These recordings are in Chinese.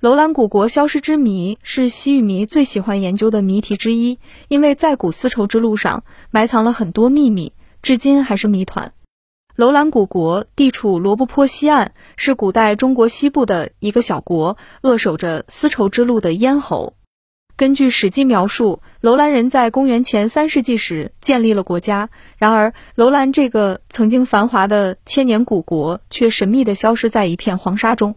楼兰古国消失之谜是西域迷最喜欢研究的谜题之一，因为在古丝绸之路上埋藏了很多秘密，至今还是谜团。楼兰古国地处罗布泊西岸，是古代中国西部的一个小国，扼守着丝绸之路的咽喉。根据《史记》描述，楼兰人在公元前三世纪时建立了国家。然而，楼兰这个曾经繁华的千年古国，却神秘地消失在一片黄沙中。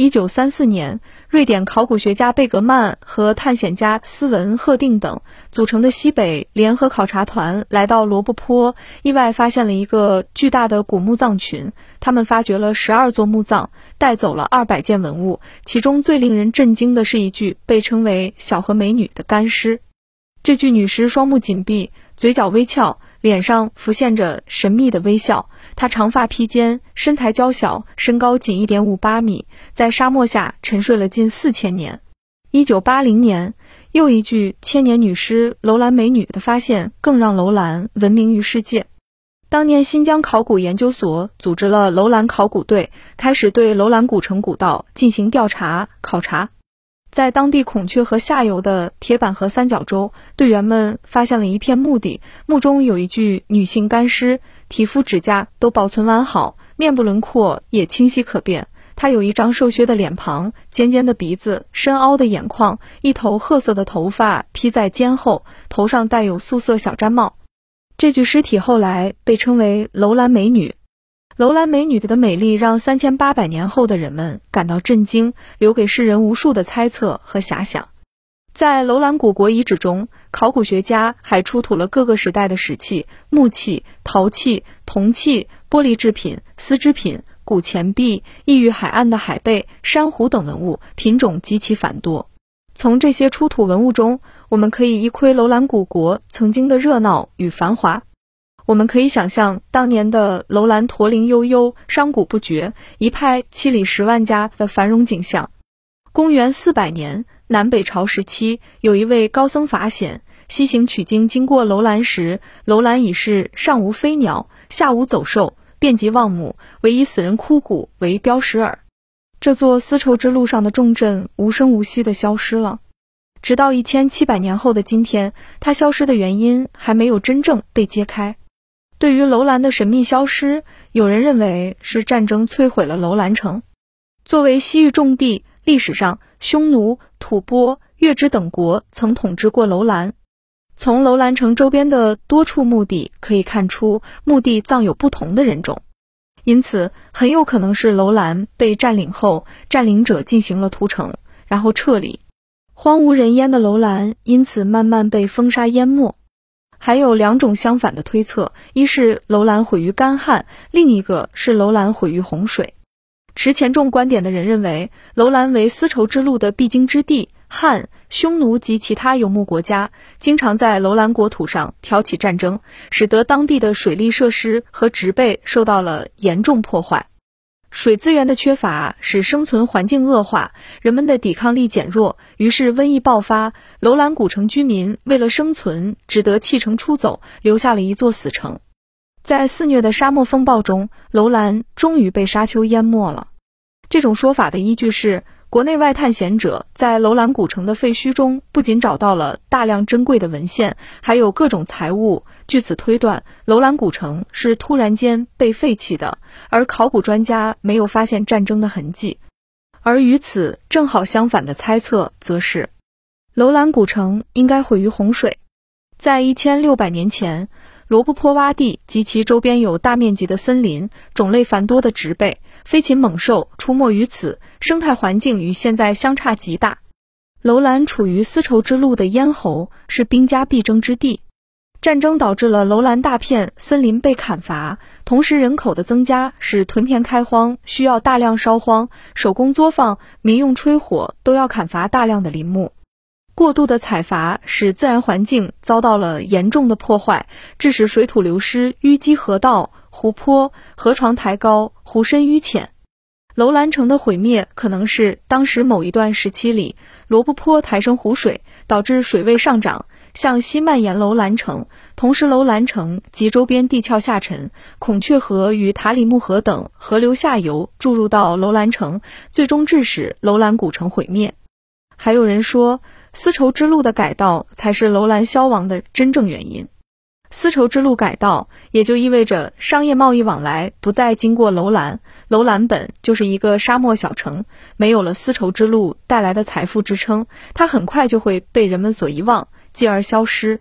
一九三四年，瑞典考古学家贝格曼和探险家斯文赫定等组成的西北联合考察团来到罗布泊，意外发现了一个巨大的古墓葬群。他们发掘了十二座墓葬，带走了二百件文物，其中最令人震惊的是一具被称为“小河美女”的干尸。这具女尸双目紧闭，嘴角微翘。脸上浮现着神秘的微笑，她长发披肩，身材娇小，身高仅一点五八米，在沙漠下沉睡了近四千年。一九八零年，又一具千年女尸——楼兰美女的发现，更让楼兰闻名于世界。当年，新疆考古研究所组织了楼兰考古队，开始对楼兰古城古道进行调查考察。在当地孔雀河下游的铁板河三角洲，队员们发现了一片墓地，墓中有一具女性干尸，皮肤、指甲都保存完好，面部轮廓也清晰可辨。她有一张瘦削的脸庞，尖尖的鼻子，深凹的眼眶，一头褐色的头发披在肩后，头上戴有素色小毡帽。这具尸体后来被称为“楼兰美女”。楼兰美女的美丽让三千八百年后的人们感到震惊，留给世人无数的猜测和遐想。在楼兰古国遗址中，考古学家还出土了各个时代的石器、木器、陶器、铜器、玻璃制品、丝织品、古钱币、异域海岸的海贝、珊瑚等文物，品种极其繁多。从这些出土文物中，我们可以一窥楼兰古国曾经的热闹与繁华。我们可以想象当年的楼兰驼铃悠悠，商贾不绝，一派七里十万家的繁荣景象。公元四百年，南北朝时期，有一位高僧法显西行取经，经过楼兰时，楼兰已是上无飞鸟，下无走兽，遍及望母，唯以死人枯骨为标识耳。这座丝绸之路上的重镇无声无息地消失了，直到一千七百年后的今天，它消失的原因还没有真正被揭开。对于楼兰的神秘消失，有人认为是战争摧毁了楼兰城。作为西域重地，历史上匈奴、吐蕃、月支等国曾统治过楼兰。从楼兰城周边的多处墓地可以看出，墓地葬有不同的人种，因此很有可能是楼兰被占领后，占领者进行了屠城，然后撤离，荒无人烟的楼兰因此慢慢被风沙淹没。还有两种相反的推测：一是楼兰毁于干旱，另一个是楼兰毁于洪水。持前众观点的人认为，楼兰为丝绸之路的必经之地，汉、匈奴及其他游牧国家经常在楼兰国土上挑起战争，使得当地的水利设施和植被受到了严重破坏。水资源的缺乏使生存环境恶化，人们的抵抗力减弱，于是瘟疫爆发。楼兰古城居民为了生存，只得弃城出走，留下了一座死城。在肆虐的沙漠风暴中，楼兰终于被沙丘淹没了。这种说法的依据是。国内外探险者在楼兰古城的废墟中，不仅找到了大量珍贵的文献，还有各种财物。据此推断，楼兰古城是突然间被废弃的，而考古专家没有发现战争的痕迹。而与此正好相反的猜测，则是楼兰古城应该毁于洪水。在一千六百年前，罗布泊洼地及其周边有大面积的森林，种类繁多的植被。飞禽猛兽出没于此，生态环境与现在相差极大。楼兰处于丝绸之路的咽喉，是兵家必争之地。战争导致了楼兰大片森林被砍伐，同时人口的增加使屯田开荒，需要大量烧荒、手工作坊、民用吹火，都要砍伐大量的林木。过度的采伐使自然环境遭到了严重的破坏，致使水土流失，淤积河道。湖泊、河床抬高，湖深淤浅。楼兰城的毁灭可能是当时某一段时期里罗布泊抬升湖水，导致水位上涨，向西蔓延楼兰城，同时楼兰城及周边地壳下沉，孔雀河与塔里木河等河流下游注入到楼兰城，最终致使楼兰古城毁灭。还有人说，丝绸之路的改道才是楼兰消亡的真正原因。丝绸之路改道，也就意味着商业贸易往来不再经过楼兰。楼兰本就是一个沙漠小城，没有了丝绸之路带来的财富支撑，它很快就会被人们所遗忘，继而消失。